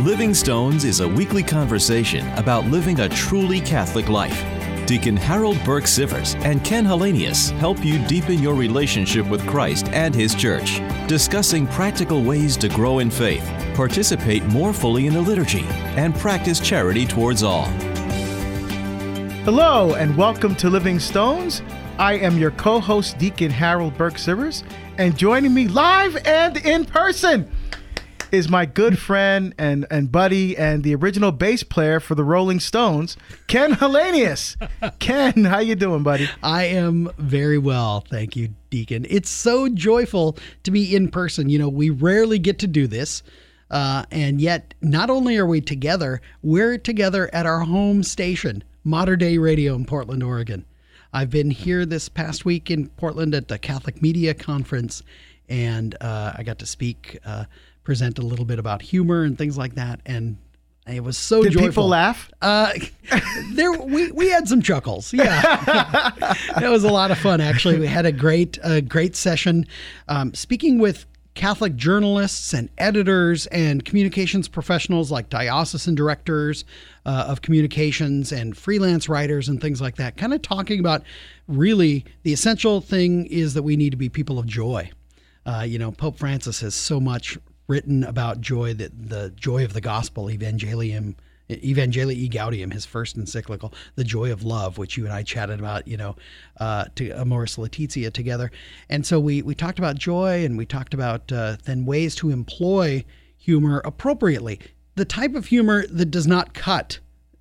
Living Stones is a weekly conversation about living a truly Catholic life. Deacon Harold Burke Sivers and Ken Hallenius help you deepen your relationship with Christ and His church, discussing practical ways to grow in faith, participate more fully in the liturgy, and practice charity towards all. Hello, and welcome to Living Stones. I am your co host, Deacon Harold Burke Sivers, and joining me live and in person is my good friend and, and buddy and the original bass player for the Rolling Stones, Ken Hallenius. Ken, how you doing, buddy? I am very well, thank you, Deacon. It's so joyful to be in person. You know, we rarely get to do this. Uh, and yet, not only are we together, we're together at our home station, Mater Dei Radio in Portland, Oregon. I've been here this past week in Portland at the Catholic Media Conference, and uh, I got to speak, uh, present a little bit about humor and things like that. And it was so Did joyful. people laugh? Uh, there we, we had some chuckles. Yeah, it was a lot of fun. Actually, we had a great a great session, um, speaking with Catholic journalists and editors and communications professionals like diocesan directors uh, of communications and freelance writers and things like that. Kind of talking about really the essential thing is that we need to be people of joy. Uh, you know, Pope Francis has so much written about joy that the joy of the gospel, Evangelium, Evangelii Gaudium, his first encyclical, the joy of love, which you and I chatted about, you know, uh, to Amoris Laetitia together, and so we we talked about joy and we talked about uh, then ways to employ humor appropriately, the type of humor that does not cut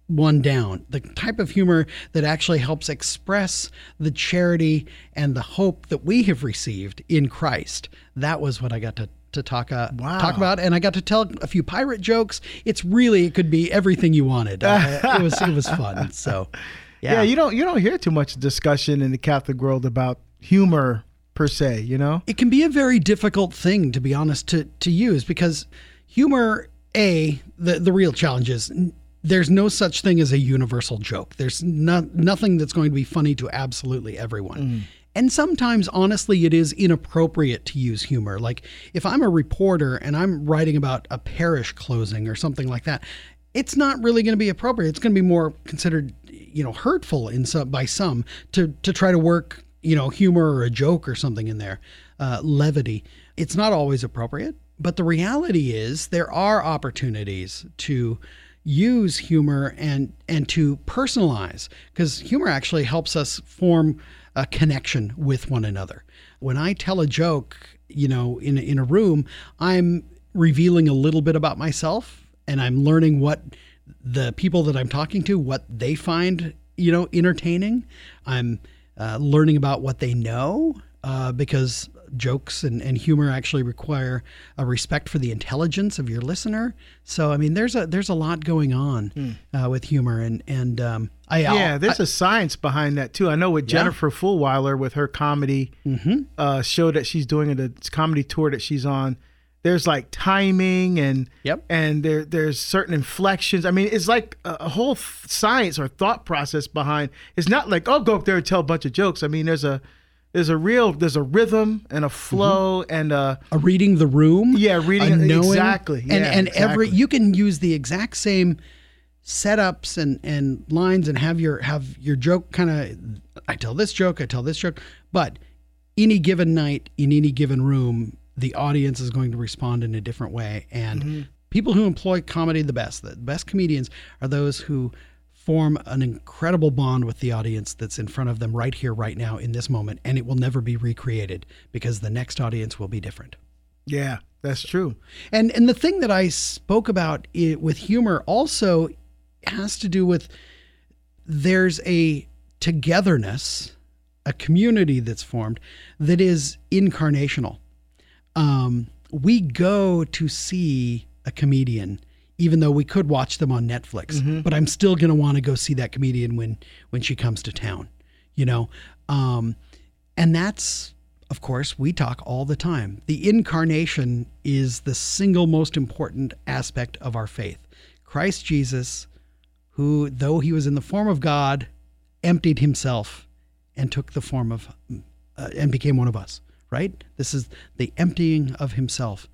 one down, the type of humor that actually helps express the charity and the hope that we have received in Christ. That was what I got to to talk uh, Wow. talk about, and I got to tell a few pirate jokes. It's really it could be everything you wanted. Uh, it was it was fun. So Yeah. yeah, you don't you don't hear too much discussion in the Catholic world about humor per se, you know? it can be a very difficult thing to be honest to to use because humor a the the real challenge is there's no such thing as a universal joke there's no, nothing that's going to be funny to absolutely everyone and sometimes honestly it is inappropriate to use humor. Like if i'm a reporter and i'm writing about a parish closing or something like that it's not really going to be appropriate. It's going to be more considered you know hurtful in some by some to to try to work you know humor or a joke or something in there uh, levity. It's not always appropriate but the reality is there are opportunities to use humor and and to personalize because humor actually helps us form a connection with one another. When i tell a joke you know in a, in a room i'm revealing a little bit about myself and i'm learning what the people that i'm talking to what they find you know entertaining. I'm uh, learning about what they know uh, because jokes and, and humor actually require a respect for the intelligence of your listener. So I mean, there's a there's a lot going on uh, with humor, and and um, I Yeah, there's a science behind that too. I know with Yeah. Jennifer Fulwiler with her comedy uh, show that she's doing and the comedy tour that she's on. There's like timing and Yep. and there there's certain inflections. I mean, it's like a, a whole th- science or thought process behind. It's not like oh, go up there and tell a bunch of jokes. I mean, there's a there's a real there's a rhythm and a flow and uh a reading the room. Yeah, reading a knowing, exactly. and Yeah, and every exactly. you can use the exact same setups and and lines and have your have your joke kind of. I tell this joke, I tell this joke, but any given night in any given room, the audience is going to respond in a different way, and Mm-hmm. people who employ comedy the best, the best comedians are those who form an incredible bond with the audience that's in front of them right here right now in this moment and it will never be recreated because the next audience will be different yeah, that's true. and and the thing that I spoke about i with humor also has to do with there's a togetherness, a community that's formed that is incarnational. Um, we go to see a comedian even though we could watch them on Netflix, but I'm still going to want to go see that comedian when when she comes to town, you know. Um, and that's of course we talk all the time. The incarnation is the single most important aspect of our faith. Christ Jesus, who though he was in the form of God, emptied himself and took the form of uh, and became one of us. Right? This is the emptying of himself,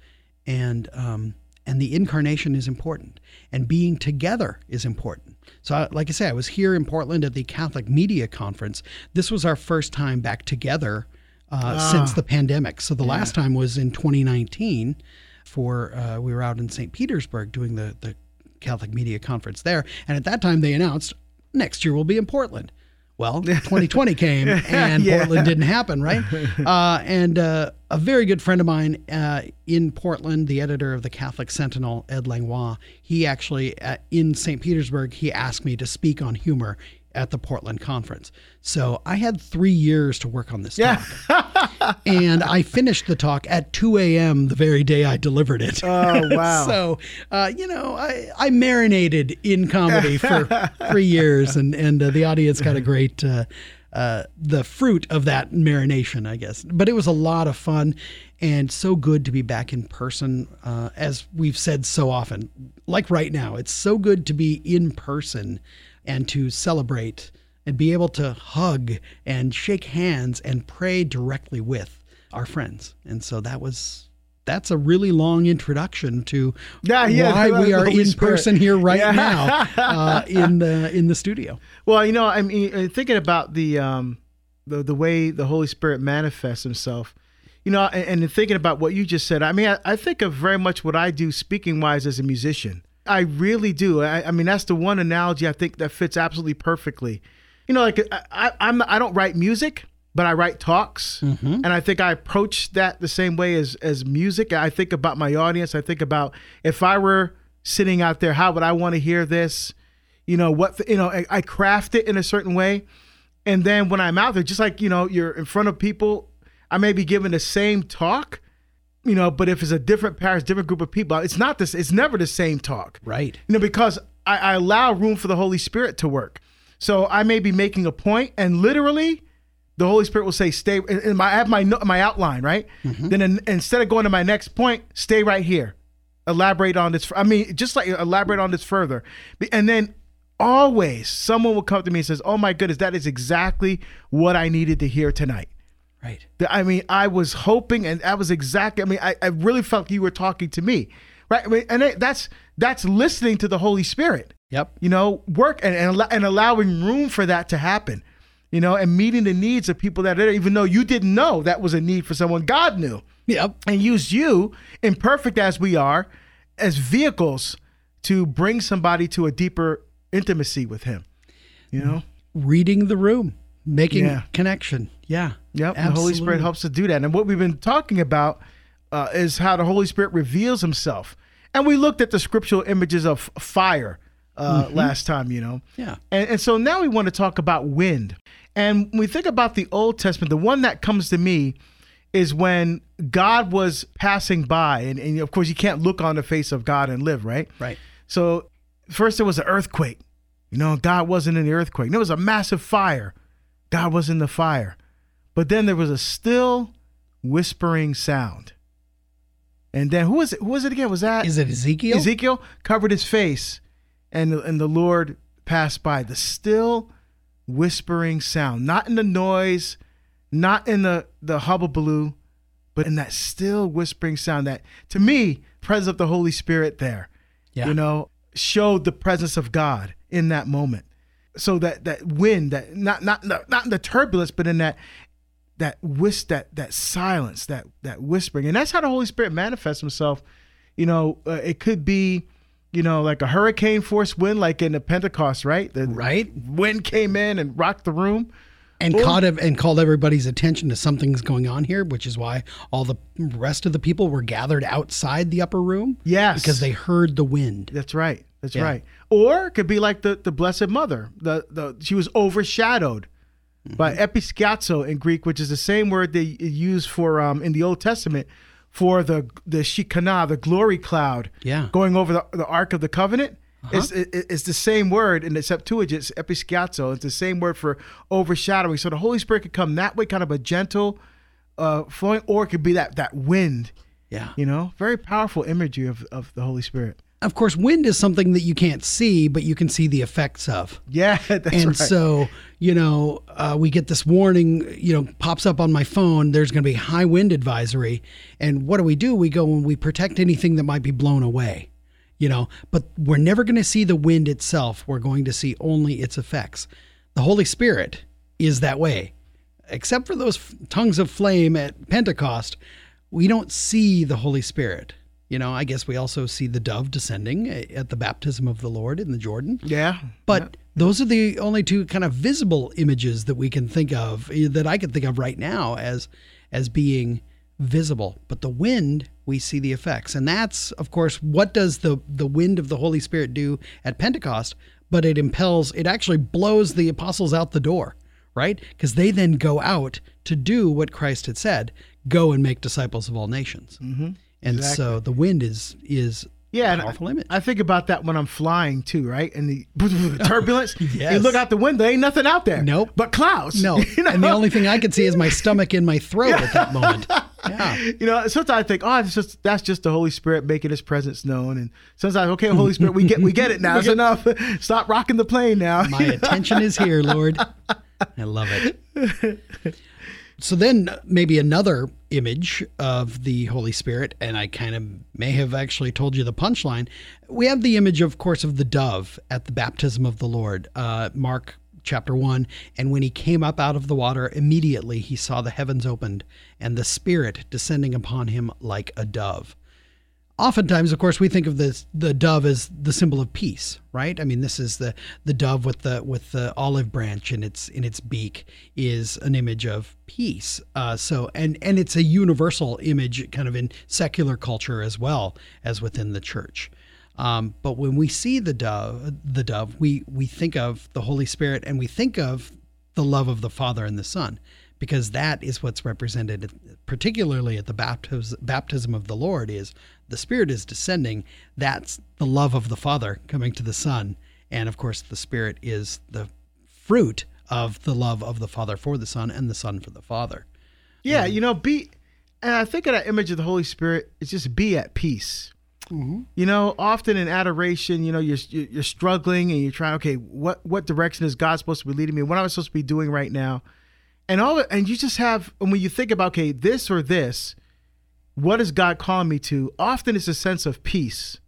and um, and the incarnation is important, and being together is important. So, I- like I say, I was here in Portland at the Catholic Media Conference. This was our first time back together uh, since the pandemic. So, the last time was in 2019 for uh, we were out in St. Petersburg doing the, the Catholic Media Conference there. And at that time, they announced next year we'll be in Portland. Well, 2020 came and Yeah. Portland didn't happen, right? Uh, and uh, a very good friend of mine uh, in Portland, the editor of the Catholic Sentinel, Ed Langlois, he actually, uh, in St. Petersburg, he asked me to speak on humor at the Portland conference. So I had three years to work on this Yeah. talk. and I finished the talk at 2 a.m. the very day I delivered it. Oh, wow. so, uh, you know, I, I marinated in comedy for three years, and, and uh, the audience got a great. Uh, uh, the fruit of that marination, I guess. But it was a lot of fun and so good to be back in person. Uh, as we've said so often, like right now, it's so good to be in person and to celebrate and be able to hug and shake hands and pray directly with our friends. And so that was. That's a really long introduction to Yeah, yeah, why we are in Spirit. person here right Yeah. now uh, in the in the studio. Well, you know, I mean, uh, thinking about the um, the the way the Holy Spirit manifests Himself, you know, and, and thinking about what you just said, I mean, I, I think of very much what I do speaking wise as a musician. I really do. I, I mean, that's the one analogy I think that fits absolutely perfectly. You know, like I, I'm I don't write music, but I write talks, mm-hmm. and I think I approach that the same way as as music. I think about my audience. I think about if I were sitting out there, how would I want to hear this? you know what you know I, I craft it in a certain way and then when i'm out there just like you know you're in front of people i may be giving the same talk you know but if it's a different parish different group of people it's not this it's never the same talk. Right. you know because I, I allow room for the holy spirit to work. So i may be making a point and literally the holy spirit will say stay and my, i have my my outline right? Mm-hmm. Then in, instead of going to my next point stay right here. Elaborate on this i mean just like elaborate on this further. And then always someone will come to me and says oh my goodness that is exactly what i needed to hear tonight Right. I mean, I was hoping, and that was exactly. I mean, I, I really felt you were talking to me, right? I mean, and that's that's listening to the Holy Spirit. Yep. You know, work and and, and allowing room for that to happen. You know, and meeting the needs of people that are there, even though you didn't know that was a need for someone, God knew Yep. and used you, imperfect as we are, as vehicles to bring somebody to a deeper intimacy with Him. You know. Reading the room, making Yeah. connection. Yeah. Yep, the Holy Spirit helps to do that. And what we've been talking about uh, is how the Holy Spirit reveals Himself. And we looked at the scriptural images of fire uh, last time, you know. Yeah. And, and so now we want to talk about wind. And when we think about the Old Testament, the one that comes to me is when God was passing by. And, and of course, you can't look on the face of God and live, right? Right. So first there was an earthquake. You know, God wasn't in the earthquake. There was a massive fire. God was in the fire. But then there was a still whispering sound. And then who was it? Who was it again? Was that Is it Ezekiel? Ezekiel covered his face and and the Lord passed by. The still whispering sound. Not in the noise, not in the, the hubbubaloo, but in that still whispering sound that to me, presence of the Holy Spirit there Yeah. you know, showed the presence of God in that moment. So that that wind, that not not not in the turbulence, but in that that whis that that silence, that that whispering, and that's how the Holy Spirit manifests Himself. You know, uh, it could be, you know, like a hurricane force wind, like in the Pentecost, right? The Right. wind came in and rocked the room. and caught ev- and called everybody's attention to something's going on here, which is why all the rest of the people were gathered outside the upper room. Yes, Because they heard the wind. That's right. That's Yeah. right. Or it could be like the, the Blessed Mother. The the she was overshadowed by Mm-hmm. episkazo in Greek, which is the same word they use for um in the Old Testament for the the Shekinah, the glory cloud, Yeah. going over the, the Ark of the Covenant. Uh-huh. It's, it, it's the same word in the Septuagint, it's. It's the same word for overshadowing. So the Holy Spirit could come that way, kind of a gentle uh, flowing, or it could be that that wind. Yeah. You know, very powerful imagery of, of the Holy Spirit. Of course, wind is something that you can't see, but you can see the effects of. Yeah, that's right. and right. so, you know, uh, we get this warning, you know, pops up on my phone. There's going to be high wind advisory. And what do we do? We go and we protect anything that might be blown away, you know, but we're never going to see the wind itself. We're going to see only its effects. The Holy Spirit is that way. Except for those f- tongues of flame at Pentecost, we don't see the Holy Spirit. You know, I guess we also see the dove descending uh, at the baptism of the Lord in the Jordan. yeah, But those are the only two kind of visible images that we can think of eh, that I can think of right now as as being visible. But the wind, we see the effects. And that's of course what does the the wind of the Holy Spirit do at Pentecost? But it impels it actually blows the apostles out the door, right? Because they then go out to do what Christ had said, go and make disciples of all nations. Mm-hmm. And so the wind is is yeah. a and I. I think about that when I'm flying too, right? And the turbulence. Yes. You look out the window, ain't nothing out there. Nope. But clouds. No, You know? and the only thing I can see is my stomach in my throat at that moment. Yeah, you know, sometimes I think, oh, it's just that's just the Holy Spirit making His presence known, and sometimes, okay, Holy Spirit, we get we get it now. It's enough. Stop rocking the plane now. my attention is here, Lord. I love it. So then, maybe another image of the Holy Spirit, and I kind of may have actually told you the punchline. We have the image, of course, of the dove at the baptism of the Lord. Uh, Mark chapter 1 and when he came up out of the water immediately he saw the heavens opened and the spirit descending upon him like a dove oftentimes of course we think of this the dove as the symbol of peace right? I mean this is the the dove with the with the olive branch in its in its beak is an image of peace. Uh, so and and it's a universal image kind of in secular culture as well as within the church. Um, but when we see the dove the dove we we think of the holy spirit and we think of the love of the father and the son because that is what's represented particularly at the baptism, baptism of the lord is the spirit is descending that's the love of the father coming to the son and of course the spirit is the fruit of the love of the father for the son and the son for the father Yeah, you know, be, and I think of that image of the Holy Spirit. It's just be at peace. Mm-hmm. You know, often in adoration, you know, you're you're you're struggling and you're trying. Okay, what what direction is God supposed to be leading me? What am I supposed to be doing right now? And all, and you just have, and when you think about, okay, this or this, what is God calling me to? Often it's a sense of peace.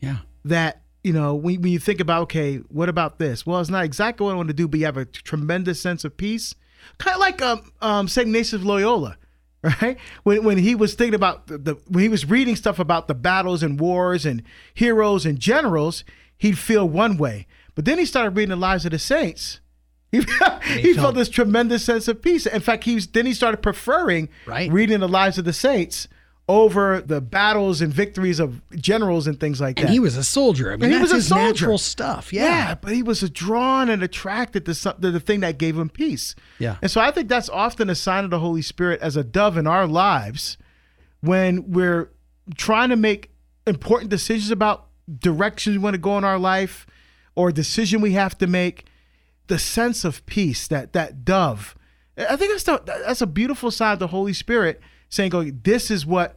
Yeah. That you know when, when you think about okay what about this? Well it's not exactly what i want to do but you have a tremendous sense of peace. Kind of like um, um st ignatius of loyola right? When, when he was thinking about the, the when he was reading stuff about the battles and wars and heroes and generals he'd feel one way. But then he started reading the lives of the saints he, he, felt, felt- this tremendous sense of peace in fact he was then he started preferring Right. reading the lives of the saints over the battles and victories of generals and things like and that he was a soldier i mean And he was a his soldier. natural stuff yeah. yeah but he was drawn and attracted to, some, to the thing that gave him peace. Yeah. And so I think that's often a sign of the Holy Spirit as a dove in our lives when we're trying to make important decisions about directions we want to go in our life or a decision we have to make. The sense of peace, that that dove. I think that's the, that's a beautiful sign of the Holy Spirit saying, "Go, this is what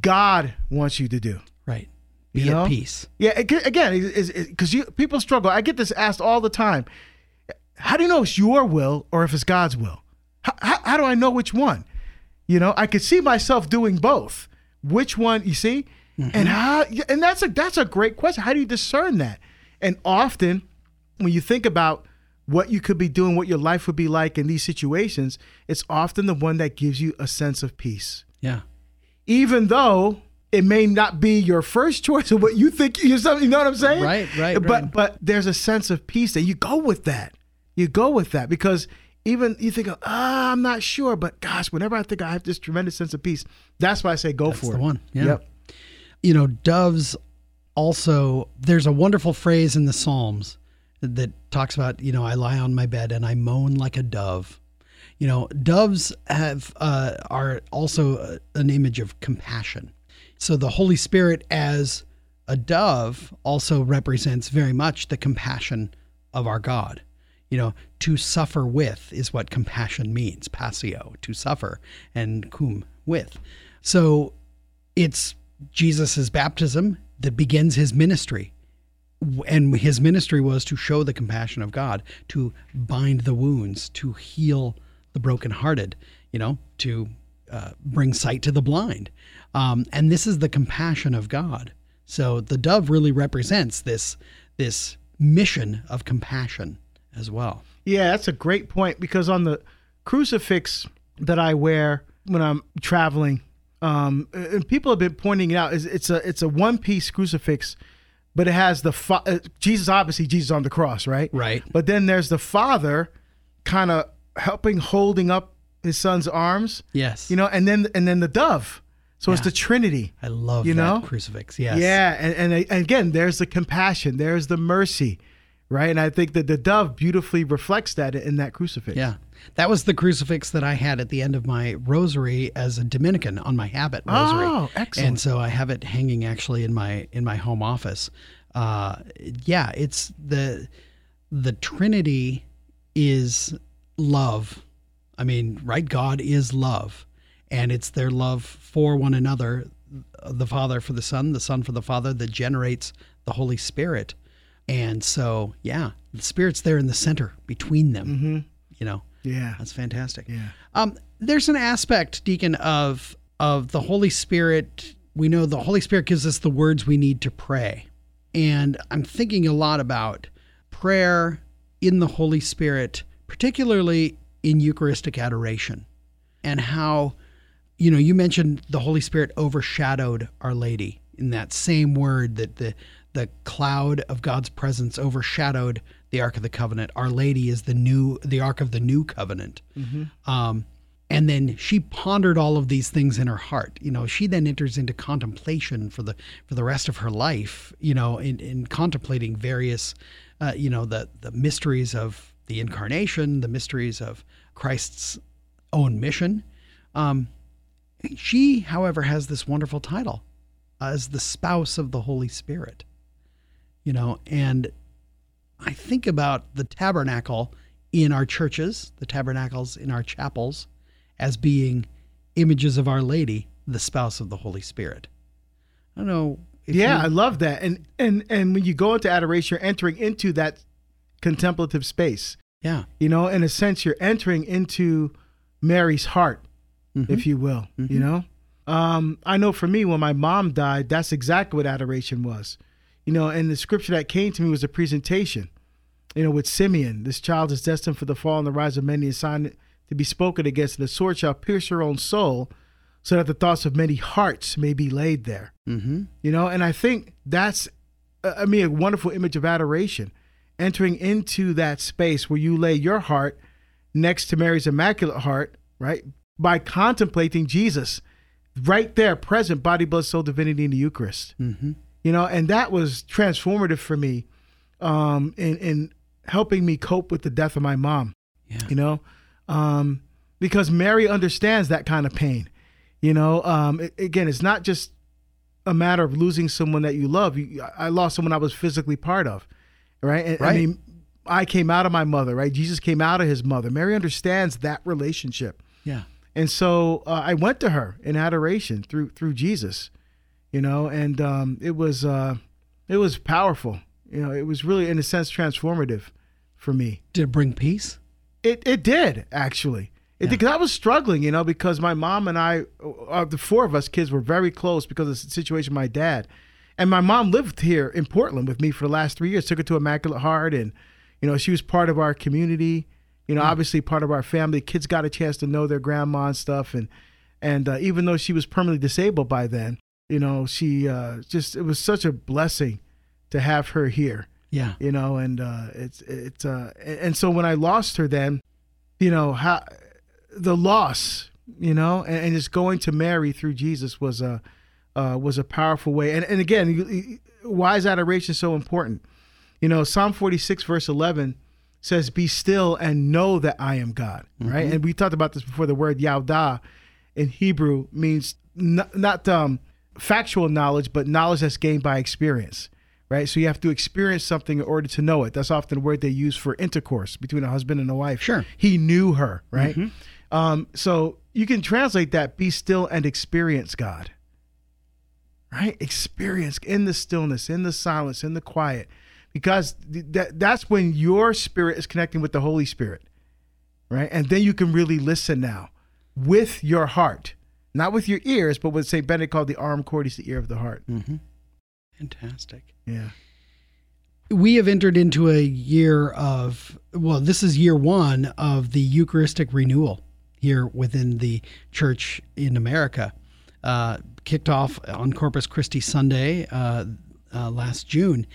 God wants you to do." right be You know? at peace Yeah, ag- again, because you people struggle. I get this asked all the time. How do you know it's your will or if it's God's will? How, how, how do I know which one? You know, I could see myself doing both. Which one? You see, mm-hmm. and how? And that's a that's a great question. How do you discern that? And often, when you think about what you could be doing, what your life would be like in these situations, it's often the one that gives you a sense of peace yeah even though it may not be your first choice of what you think you you know what I'm saying? Right, right, But right. but there's a sense of peace that you go with that. You go with that because even you think, ah, I'm not sure, but gosh, whenever I think I have this tremendous sense of peace, that's why I say go That's for the it. one, yeah. Yep. you know, doves also, there's a wonderful phrase in the Psalms that talks about, you know, I lie on my bed and I moan like a dove. You know, doves have uh, are also uh, an image of compassion. So the Holy Spirit as a dove also represents very much the compassion of our God. You know, to suffer with is what compassion means, passio, to suffer, and cum, with. So it's Jesus's baptism that begins his ministry. And his ministry was to show the compassion of God, to bind the wounds, to heal the brokenhearted, you know, to uh, bring sight to the blind. Um, and this is the compassion of God. So the dove really represents this this mission of compassion as well. Yeah, that's a great point because on the crucifix that I wear when I'm traveling, um, and people have been pointing it out, is it's a it's a one piece crucifix, but it has the fa- uh, Jesus obviously Jesus on the cross, right? Right. But then there's the Father, kind of helping holding up his son's arms. Yes. You know, and then and then the dove. So it's the Trinity. I love you that know? crucifix. Yes. Yeah, and, and and again, there's the compassion, there's the mercy, right? And I think that the dove beautifully reflects that in that crucifix. Yeah. That was the crucifix that I had at the end of my rosary as a Dominican on my habit rosary. Oh, excellent. And so I have it hanging actually in my in my home office. Uh, yeah, it's the the Trinity is love. I mean, right? God is love, and it's their love for one another, the Father for the Son, the Son for the Father, that generates the Holy Spirit. And so, yeah, the Spirit's there in the center between them. Mm-hmm. You know, Yeah. that's fantastic. Yeah. Um, there's an aspect, Deacon, of of the Holy Spirit. We know the Holy Spirit gives us the words we need to pray, and I'm thinking a lot about prayer in the Holy Spirit, particularly in Eucharistic adoration, and how, you know, you mentioned the Holy Spirit overshadowed Our Lady in that same word that the the cloud of God's presence overshadowed the Ark of the Covenant. Our Lady is the new the Ark of the New Covenant. Um, and then she pondered all of these things in her heart. You know, she then enters into contemplation for the for the rest of her life. You know, in, in contemplating various, uh, you know, the the mysteries of the incarnation, the mysteries of Christ's own mission. Um, she, however, has this wonderful title as the spouse of the Holy Spirit. You know, and I think about the tabernacle in our churches, the tabernacles in our chapels, as being images of Our Lady, the spouse of the Holy Spirit. I don't know. If yeah, you- I love that. And and and when you go into adoration, you're entering into that contemplative space. yeah, You know, in a sense, you're entering into Mary's heart, if you will. You know, um, I know for me, when my mom died, that's exactly what adoration was. You know, and the scripture that came to me was a presentation. You know, with Simeon, this child is destined for the fall and the rise of many, a sign to be spoken against, and the sword shall pierce her own soul, so that the thoughts of many hearts may be laid there. mm-hmm. You know, and I think that's, uh, I mean, a wonderful image of adoration, entering into that space where you lay your heart next to Mary's immaculate heart, right? By contemplating Jesus, right there, present, body, blood, soul, divinity in the Eucharist. Mm-hmm. You know, and that was transformative for me, um, in in helping me cope with the death of my mom Yeah. you know? Um, because mary understands that kind of pain you know? Um, a- again it's not just a matter of losing someone that you love. You, i lost someone i was physically part of right? And, i mean i came out of my mother right? Jesus came out of his mother. Mary understands that relationship. Yeah. and so uh, I went to her in adoration through through Jesus, you know, and um, it was uh, it was powerful. You know, it was really in a sense transformative for me. Did it bring peace? It it did actually. It did, 'cause I was struggling, you know, because my mom and I, uh, the four of us kids, were very close because of the situation with my dad, and my mom lived here in Portland with me for the last three years. Took her to Immaculate Heart, and you know, she was part of our community. You know, obviously part of our family. Kids got a chance to know their grandma and stuff, and and uh, even though she was permanently disabled by then, you know, she uh, just it was such a blessing to have her here. Yeah. you know and uh it's it's uh and so when i lost her then you know how the loss you know and, and just going to mary through jesus was a uh was a powerful way. And and again why is adoration so important? You know psalm 46 verse 11 says be still and know that i am god right? And we talked about this before the word yaudah in hebrew means not, not um factual knowledge but knowledge that's gained by experience right? So you have to experience something in order to know it. That's often a word they use for intercourse between a husband and a wife. Sure. He knew her, right? Um, so you can translate that be still and experience God. right? Experience in the stillness, in the silence, in the quiet, because th- that that's when your spirit is connecting with the Holy Spirit, right? And then you can really listen now with your heart, not with your ears, but what Saint Benedict called the aurem cordis is the ear of the heart. Mm-hmm. Fantastic. Yeah. We have entered into a year of, well, this is year one of the Eucharistic renewal here within the church in America. Uh, kicked off on Corpus Christi Sunday uh, uh, last June,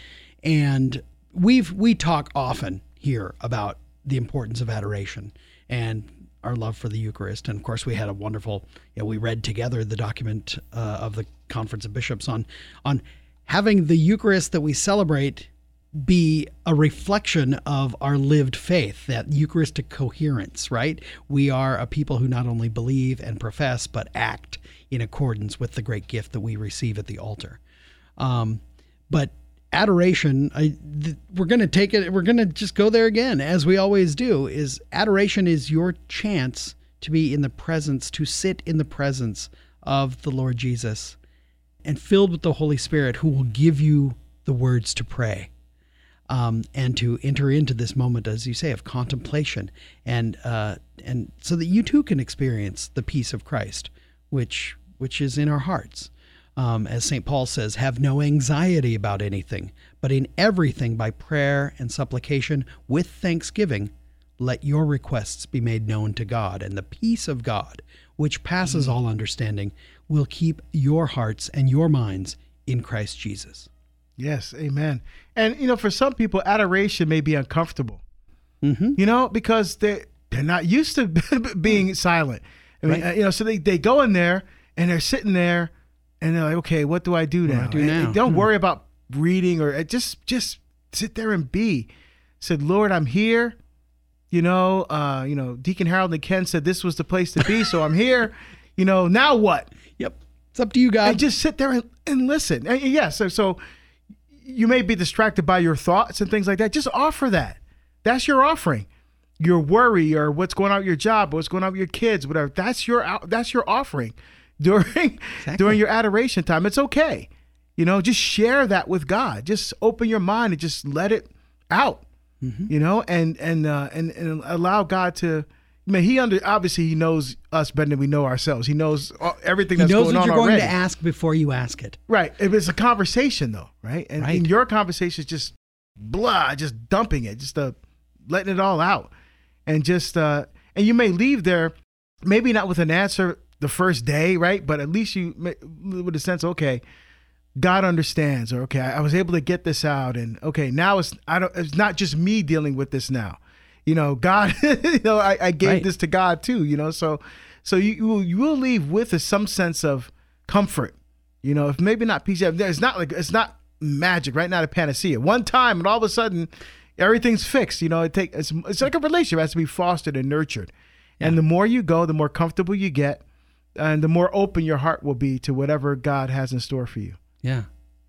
and we've we talk often here about the importance of adoration and our love for the Eucharist. And of course, we had a wonderful, you know, we read together the document uh, of the Conference of Bishops on on having the Eucharist that we celebrate be a reflection of our lived faith, that Eucharistic coherence, right? We are a people who not only believe and profess, but act in accordance with the great gift that we receive at the altar. Um, but adoration, I, th- we're going to take it, we're going to just go there again, as we always do, is adoration is your chance to be in the presence, to sit in the presence of the Lord Jesus and filled with the Holy Spirit who will give you the words to pray um, and to enter into this moment, as you say, of contemplation, and uh, and so that you too can experience the peace of Christ, which which is in our hearts. Um, as St. Paul says, have no anxiety about anything, but in everything by prayer and supplication with thanksgiving, let your requests be made known to God, and the peace of God, which passes mm-hmm. all understanding, will keep your hearts and your minds in Christ Jesus. Yes, amen. And you know, for some people, adoration may be uncomfortable. Mm-hmm. You know, because they they're not used to being silent. I mean, right. uh, you know, so they, they go in there and they're sitting there and they're like, okay, what do I do now? I do now? don't mm-hmm. worry about reading or uh, just just sit there and be. Said, Lord, I'm here. You know, uh, you know, Deacon Harold and Ken said this was the place to be, so I'm here. You know, now what? Yep, it's up to you guys. And just sit there and, and listen. And yeah, so so you may be distracted by your thoughts and things like that. Just offer that. That's your offering. Your worry or what's going on with your job, what's going on with your kids, whatever. That's your that's your offering during exactly. during your adoration time. It's okay. You know, just share that with God. Just open your mind and just let it out. Mm-hmm. You know, and and uh, and and allow God to I mean, he under obviously he knows us better than we know ourselves. He knows everything that's going on He knows what you're going to ask before you ask it. Right. If it's a conversation though, right? And, right. your conversation is just blah, just dumping it, just uh, letting it all out, and just uh, and you may leave there, maybe not with an answer the first day, right? But at least you with a sense, okay, God understands, or okay, I was able to get this out, and okay, now it's I don't, it's not just me dealing with this now you know, God, you know, I, I gave right. this to God too, you know, so, so you, you will, you will leave with a, some sense of comfort, you know, if maybe not peace. It's not like, it's not magic, right? Not a panacea. One time and all of a sudden everything's fixed, you know, it take, it's, it's like a relationship has to be fostered and nurtured. Yeah. And the more you go, the more comfortable you get and the more open your heart will be to whatever God has in store for you. Yeah.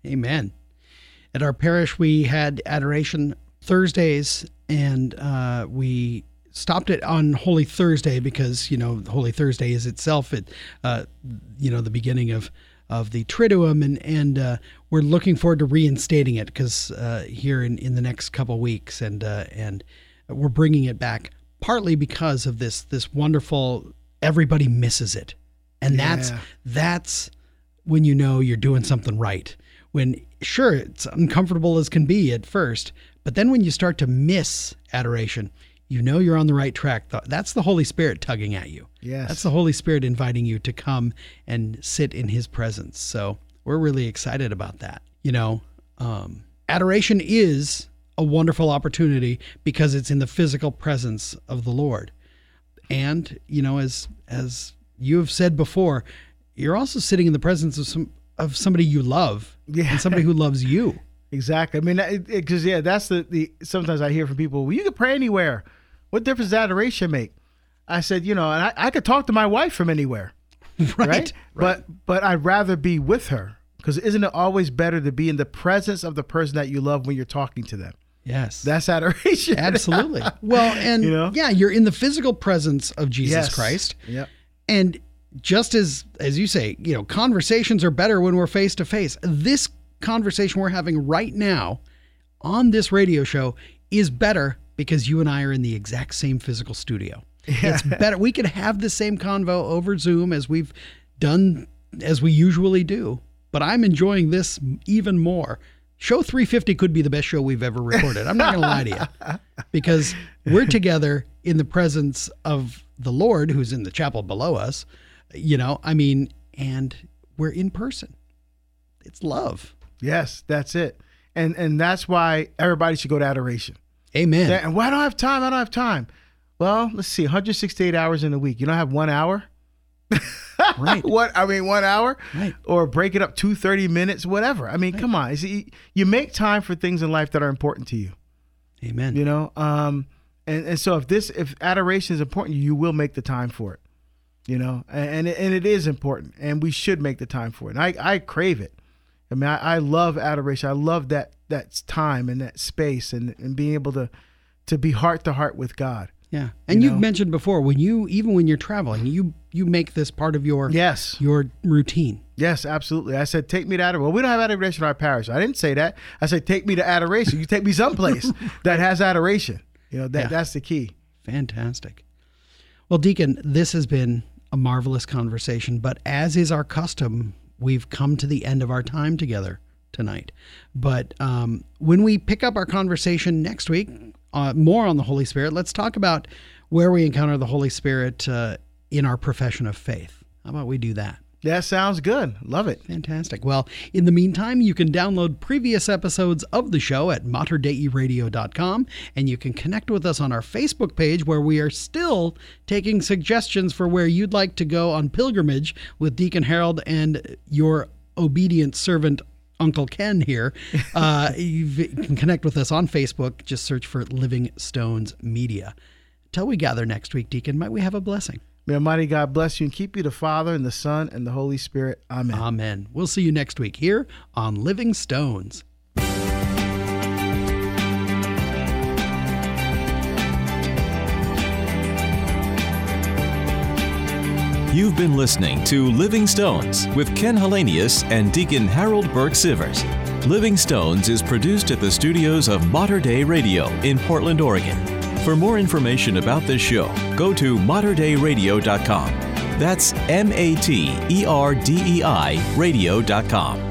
Amen. At our parish, we had adoration Thursdays and uh, we stopped it on Holy Thursday because you know Holy Thursday is itself it uh, you know the beginning of of the Triduum and and uh, we're looking forward to reinstating it because uh, here in, in the next couple weeks and uh, and we're bringing it back partly because of this this wonderful everybody misses it and yeah. that's that's when you know you're doing something right when sure it's uncomfortable as can be at first but then when you start to miss adoration, you know you're on the right track. That's the Holy Spirit tugging at you. Yes. That's the Holy Spirit inviting you to come and sit in his presence. So we're really excited about that. You know, um, adoration is a wonderful opportunity because it's in the physical presence of the Lord. And, you know, as as you have said before, you're also sitting in the presence of some of somebody you love yeah. and somebody who loves you. Exactly. I mean, because yeah, that's the the. Sometimes I hear from people, well, you can pray anywhere. What difference does adoration make? I said, you know, and I, I could talk to my wife from anywhere, right? right? But but I'd rather be with her because isn't it always better to be in the presence of the person that you love when you're talking to them? Yes, that's adoration. Absolutely. well, and you know? yeah, you're in the physical presence of Jesus yes. Christ. Yeah. And just as as you say, you know, conversations are better when we're face to face. This conversation we're having right now on this radio show is better because you and I are in the exact same physical studio. It's better. We could have the same convo over Zoom as we've done as we usually do, but I'm enjoying this even more. Show 350 could be the best show we've ever recorded. I'm not going to lie to you because we're together in the presence of the Lord who's in the chapel below us. You know, I mean, and we're in person. It's love. Yes, that's it. And and that's why everybody should go to adoration. Amen. And why don't I have time? I don't have time. Well, let's see, 168 hours in a week. You don't have one hour? right. what I mean, one hour, Right. Or break it up two 30 minutes, whatever. I mean, come on. See, you make time for things in life that are important to you. Amen. You know, um, and and so if this if adoration is important, you will make the time for it. You know, and and it, and it is important, and we should make the time for it. And I I crave it. I mean, I, I love adoration. I love that that time and that space, and and being able to to be heart to heart with God. Yeah. And you have mentioned before when you even when you're traveling, you you make this part of your Yes. your routine. Yes, absolutely. I said, take me to adoration. Well, we don't have adoration in our parish. I didn't say that. I said, take me to adoration. You take me someplace that has adoration. You know, that Yeah. that's the key. Fantastic. Well, Deacon, this has been a marvelous conversation, but as is our custom, we've come to the end of our time together tonight. But um, when we pick up our conversation next week, uh, more on the Holy Spirit, let's talk about where we encounter the Holy Spirit uh, in our profession of faith. How about we do that? That sounds good. Love it. Fantastic. Well, in the meantime, you can download previous episodes of the show at materdeiradio.com and you can connect with us on our Facebook page where we are still taking suggestions for where you'd like to go on pilgrimage with Deacon Harold and your obedient servant Uncle Ken here. Uh, you can connect with us on Facebook. Just search for Living Stones Media. Till we gather next week, Deacon, might we have a blessing? May Almighty God bless you and keep you the Father and the Son and the Holy Spirit. Amen. Amen. We'll see you next week here on Living Stones. You've been listening to Living Stones with Ken Hallenius and Deacon Harold Burke Sivers. Living Stones is produced at the studios of Mater Dei Radio in Portland, Oregon. For more information about this show, go to materdeiradio.com. That's M A T E R D E I radio.com.